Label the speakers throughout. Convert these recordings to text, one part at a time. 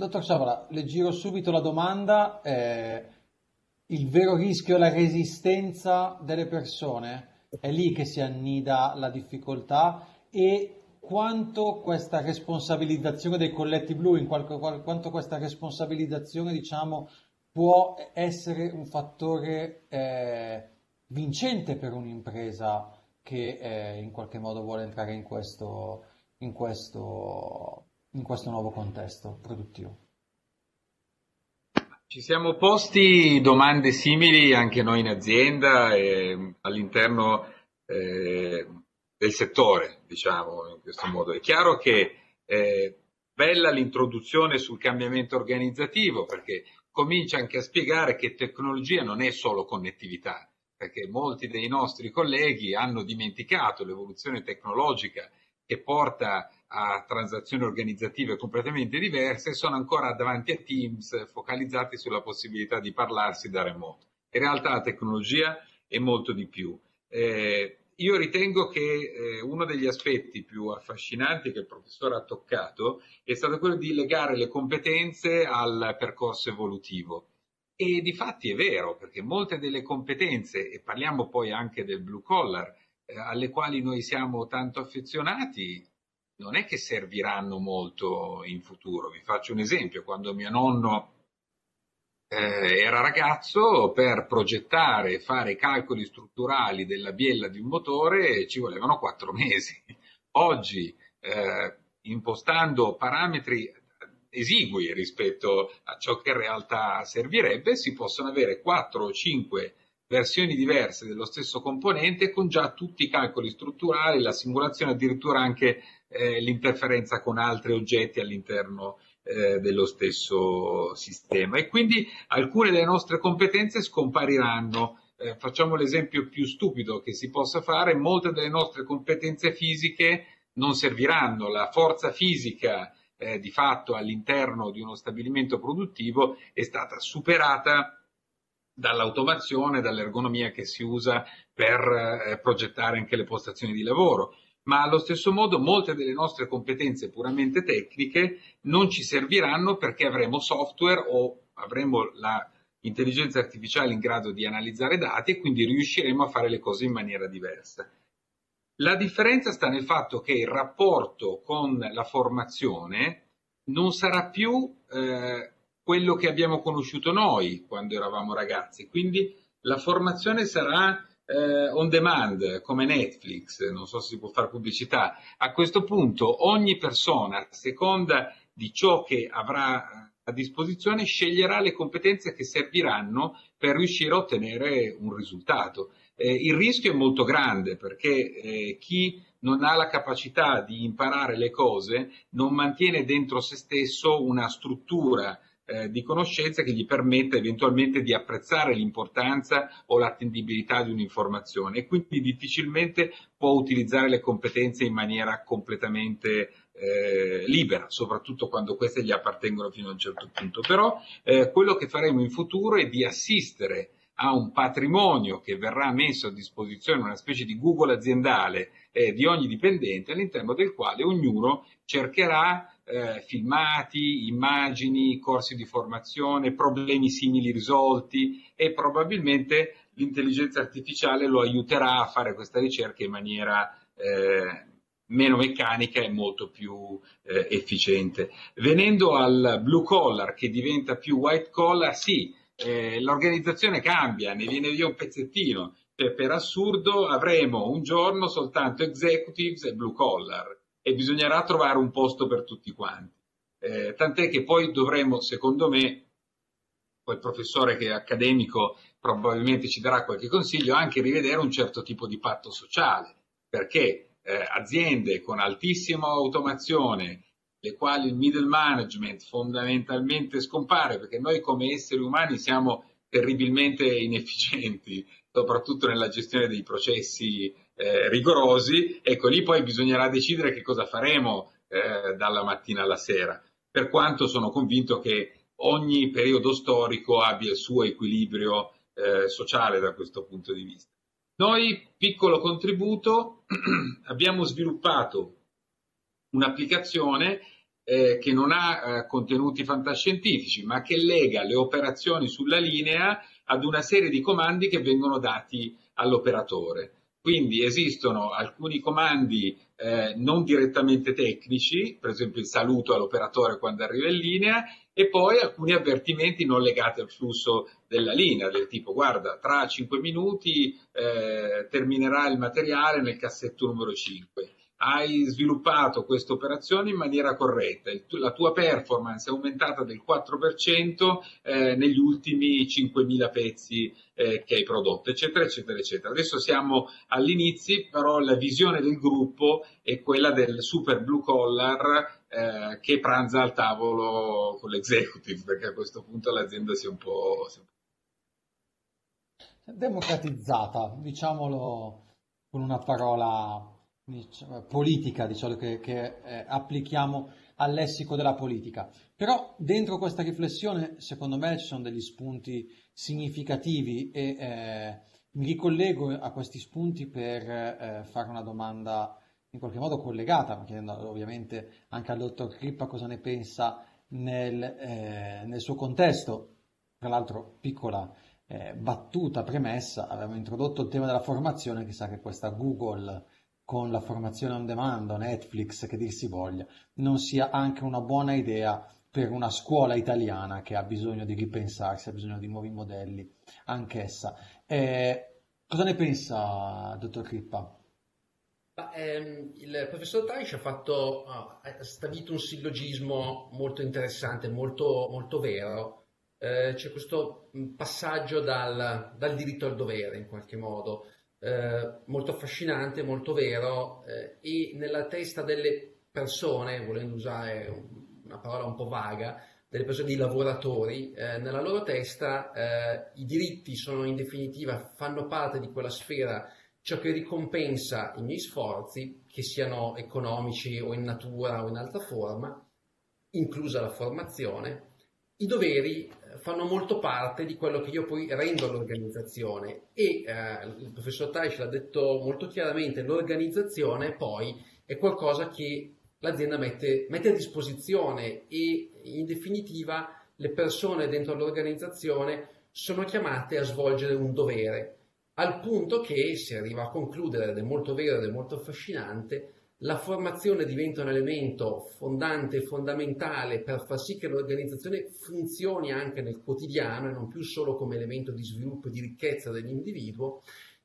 Speaker 1: dottor Sciavola, le giro subito la domanda. Eh, il vero rischio è la resistenza delle persone? È lì che si annida la difficoltà e quanto questa responsabilizzazione dei colletti blu, in qualche, quanto questa responsabilizzazione, diciamo, può essere un fattore eh, vincente per un'impresa che eh, in qualche modo vuole entrare in questo, in questo, in questo nuovo contesto produttivo.
Speaker 2: Ci siamo posti domande simili anche noi in azienda e all'interno eh, del settore, diciamo in questo modo. È chiaro che è bella l'introduzione sul cambiamento organizzativo perché comincia anche a spiegare che tecnologia non è solo connettività, perché molti dei nostri colleghi hanno dimenticato l'evoluzione tecnologica che porta a transazioni organizzative completamente diverse sono ancora davanti a Teams focalizzati sulla possibilità di parlarsi da remoto. In realtà la tecnologia è molto di più. Eh, io ritengo che eh, uno degli aspetti più affascinanti che il professore ha toccato è stato quello di legare le competenze al percorso evolutivo. E di fatti è vero, perché molte delle competenze, e parliamo poi anche del blue collar, eh, alle quali noi siamo tanto affezionati, non è che serviranno molto in futuro. Vi faccio un esempio, quando mio nonno eh, era ragazzo, per progettare e fare calcoli strutturali della biella di un motore ci volevano quattro mesi. Oggi, eh, impostando parametri esigui rispetto a ciò che in realtà servirebbe, si possono avere quattro o cinque versioni diverse dello stesso componente con già tutti i calcoli strutturali, la simulazione, addirittura anche eh, l'interferenza con altri oggetti all'interno eh, dello stesso sistema. E quindi alcune delle nostre competenze scompariranno. Eh, facciamo l'esempio più stupido che si possa fare, molte delle nostre competenze fisiche non serviranno, la forza fisica eh, di fatto all'interno di uno stabilimento produttivo è stata superata dall'automazione, dall'ergonomia che si usa per eh, progettare anche le postazioni di lavoro ma allo stesso modo molte delle nostre competenze puramente tecniche non ci serviranno perché avremo software o avremo l'intelligenza artificiale in grado di analizzare dati e quindi riusciremo a fare le cose in maniera diversa. La differenza sta nel fatto che il rapporto con la formazione non sarà più eh, quello che abbiamo conosciuto noi quando eravamo ragazzi, quindi la formazione sarà eh, on demand come Netflix, non so se si può fare pubblicità, a questo punto ogni persona, a seconda di ciò che avrà a disposizione, sceglierà le competenze che serviranno per riuscire a ottenere un risultato. Eh, il rischio è molto grande perché eh, chi non ha la capacità di imparare le cose non mantiene dentro se stesso una struttura eh, di conoscenza che gli permetta eventualmente di apprezzare l'importanza o l'attendibilità di un'informazione e quindi difficilmente può utilizzare le competenze in maniera completamente eh, libera, soprattutto quando queste gli appartengono fino a un certo punto. Però eh, quello che faremo in futuro è di assistere a un patrimonio che verrà messo a disposizione, una specie di Google aziendale eh, di ogni dipendente, all'interno del quale ognuno cercherà eh, filmati, immagini, corsi di formazione, problemi simili risolti e probabilmente l'intelligenza artificiale lo aiuterà a fare questa ricerca in maniera eh, meno meccanica e molto più eh, efficiente. Venendo al blue collar che diventa più white collar, sì, eh, l'organizzazione cambia, ne viene via un pezzettino. Cioè, per assurdo avremo un giorno soltanto executives e blue collar e bisognerà trovare un posto per tutti quanti. Eh, tant'è che poi dovremo, secondo me, poi il professore che è accademico probabilmente ci darà qualche consiglio, anche rivedere un certo tipo di patto sociale, perché eh, aziende con altissima automazione, le quali il middle management fondamentalmente scompare, perché noi come esseri umani siamo terribilmente inefficienti, soprattutto nella gestione dei processi eh, rigorosi, ecco lì poi bisognerà decidere che cosa faremo eh, dalla mattina alla sera, per quanto sono convinto che ogni periodo storico abbia il suo equilibrio eh, sociale da questo punto di vista. Noi, piccolo contributo, abbiamo sviluppato un'applicazione eh, che non ha eh, contenuti fantascientifici, ma che lega le operazioni sulla linea ad una serie di comandi che vengono dati all'operatore. Quindi esistono alcuni comandi eh, non direttamente tecnici, per esempio il saluto all'operatore quando arriva in linea, e poi alcuni avvertimenti non legati al flusso della linea, del tipo guarda, tra 5 minuti eh, terminerà il materiale nel cassetto numero 5 hai sviluppato questa operazione in maniera corretta, la tua performance è aumentata del 4% eh, negli ultimi 5.000 pezzi eh, che hai prodotto, eccetera, eccetera, eccetera. Adesso siamo all'inizio, però la visione del gruppo è quella del super blue collar eh, che pranza al tavolo con l'executive, perché a questo punto l'azienda si è un po'...
Speaker 1: Democratizzata, diciamolo con una parola diciamo, politica, diciamo, che, che eh, applichiamo al lessico della politica. Però dentro questa riflessione, secondo me, ci sono degli spunti significativi e eh, mi ricollego a questi spunti per eh, fare una domanda in qualche modo collegata, chiedendo ovviamente anche al dottor Crippa cosa ne pensa nel, eh, nel suo contesto. Tra l'altro, piccola eh, battuta premessa, avevamo introdotto il tema della formazione, chissà che questa Google con la formazione on demand, Netflix, che dir si voglia, non sia anche una buona idea per una scuola italiana che ha bisogno di ripensarsi, ha bisogno di nuovi modelli, anch'essa. Eh, cosa ne pensa, dottor Crippa?
Speaker 3: Ehm, il professor Taish ha, fatto, ha stabilito un sillogismo molto interessante, molto, molto vero. Eh, c'è questo passaggio dal, dal diritto al dovere, in qualche modo eh, molto affascinante, molto vero eh, e nella testa delle persone, volendo usare una parola un po' vaga, delle persone, dei lavoratori, eh, nella loro testa eh, i diritti sono in definitiva, fanno parte di quella sfera, ciò che ricompensa i miei sforzi, che siano economici o in natura o in altra forma, inclusa la formazione, i doveri eh, fanno molto parte di quello che io poi rendo all'organizzazione e eh, il professor Taish l'ha detto molto chiaramente, l'organizzazione poi è qualcosa che l'azienda mette, mette a disposizione e in definitiva le persone dentro l'organizzazione sono chiamate a svolgere un dovere, al punto che si arriva a concludere, ed è molto vero ed è molto affascinante, la formazione diventa un elemento fondante fondamentale per far sì che l'organizzazione funzioni anche nel quotidiano e non più solo come elemento di sviluppo e di ricchezza dell'individuo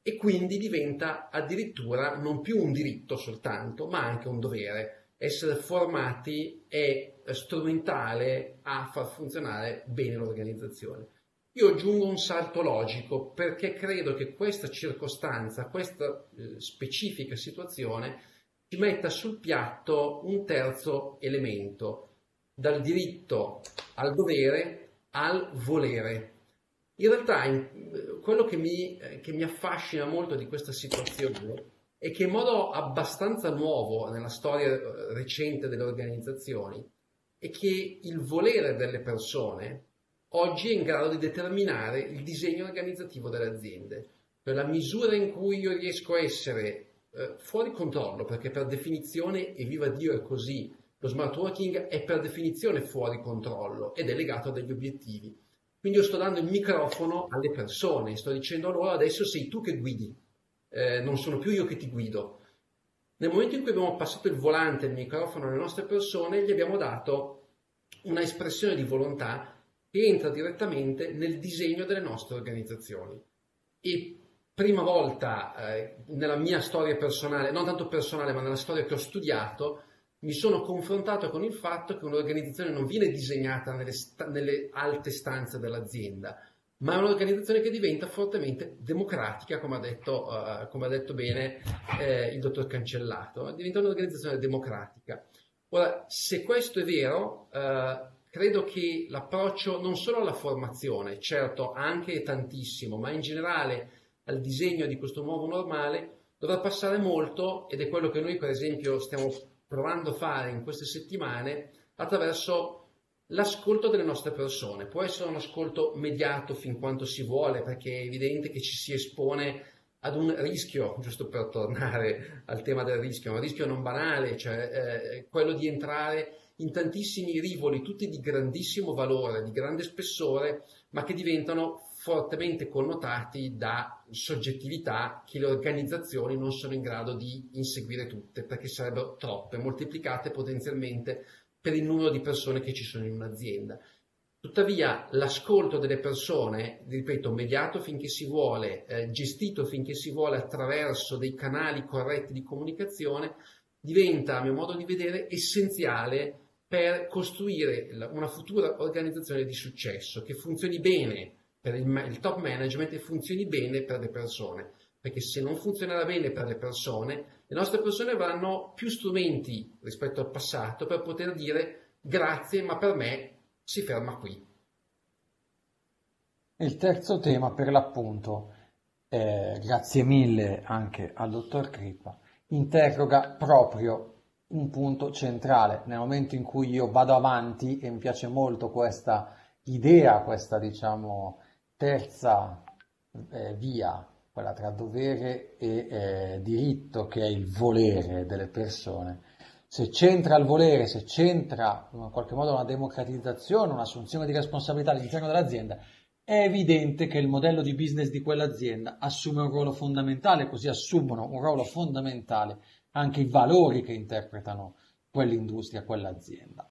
Speaker 3: e quindi diventa addirittura non più un diritto soltanto, ma anche un dovere. Essere formati è strumentale a far funzionare bene l'organizzazione. Io aggiungo un salto logico perché credo che questa circostanza, questa eh, specifica situazione ci metta sul piatto un terzo elemento, dal diritto al dovere al volere. In realtà quello che mi, che mi affascina molto di questa situazione è che in modo abbastanza nuovo nella storia recente delle organizzazioni è che il volere delle persone oggi è in grado di determinare il disegno organizzativo delle aziende. Per la misura in cui io riesco a essere eh, fuori controllo, perché per definizione, e viva Dio è così, lo smart working è per definizione fuori controllo ed è legato a degli obiettivi. Quindi io sto dando il microfono alle persone, sto dicendo loro adesso sei tu che guidi, eh, non sono più io che ti guido. Nel momento in cui abbiamo passato il volante, il microfono alle nostre persone, gli abbiamo dato una espressione di volontà che entra direttamente nel disegno delle nostre organizzazioni. E prima volta eh, nella mia storia personale, non tanto personale, ma nella storia che ho studiato, mi sono confrontato con il fatto che un'organizzazione non viene disegnata nelle, sta- nelle alte stanze dell'azienda, ma è un'organizzazione che diventa fortemente democratica, come ha detto, uh, come ha detto bene eh, il dottor Cancellato, diventa un'organizzazione democratica. Ora, se questo è vero, uh, credo che l'approccio non solo alla formazione, certo anche tantissimo, ma in generale al disegno di questo nuovo normale dovrà passare molto ed è quello che noi per esempio stiamo provando a fare in queste settimane attraverso l'ascolto delle nostre persone. Può essere un ascolto mediato fin quanto si vuole perché è evidente che ci si espone ad un rischio, giusto per tornare al tema del rischio, un rischio non banale, cioè eh, quello di entrare in tantissimi rivoli, tutti di grandissimo valore, di grande spessore, ma che diventano fortemente connotati da soggettività che le organizzazioni non sono in grado di inseguire tutte, perché sarebbero troppe, moltiplicate potenzialmente per il numero di persone che ci sono in un'azienda. Tuttavia l'ascolto delle persone, ripeto, mediato finché si vuole, eh, gestito finché si vuole attraverso dei canali corretti di comunicazione, diventa, a mio modo di vedere, essenziale per costruire una futura organizzazione di successo che funzioni bene per il, top management e funzioni bene per le persone. Perché se non funzionerà bene per le persone, le nostre persone avranno più strumenti rispetto al passato per poter dire grazie, ma per me si ferma qui.
Speaker 1: Il terzo tema, per l'appunto, eh, grazie mille anche al dottor Crippa, interroga proprio un punto centrale nel momento in cui io vado avanti e mi piace molto questa idea, questa diciamo terza eh, via, quella tra dovere e eh, diritto, che è il volere delle persone. Se c'entra il volere, se c'entra in qualche modo una democratizzazione, un'assunzione di responsabilità all'interno dell'azienda, è evidente che il modello di business di quell'azienda assume un ruolo fondamentale, così assumono un ruolo fondamentale anche i valori che interpretano quell'industria, quell'azienda.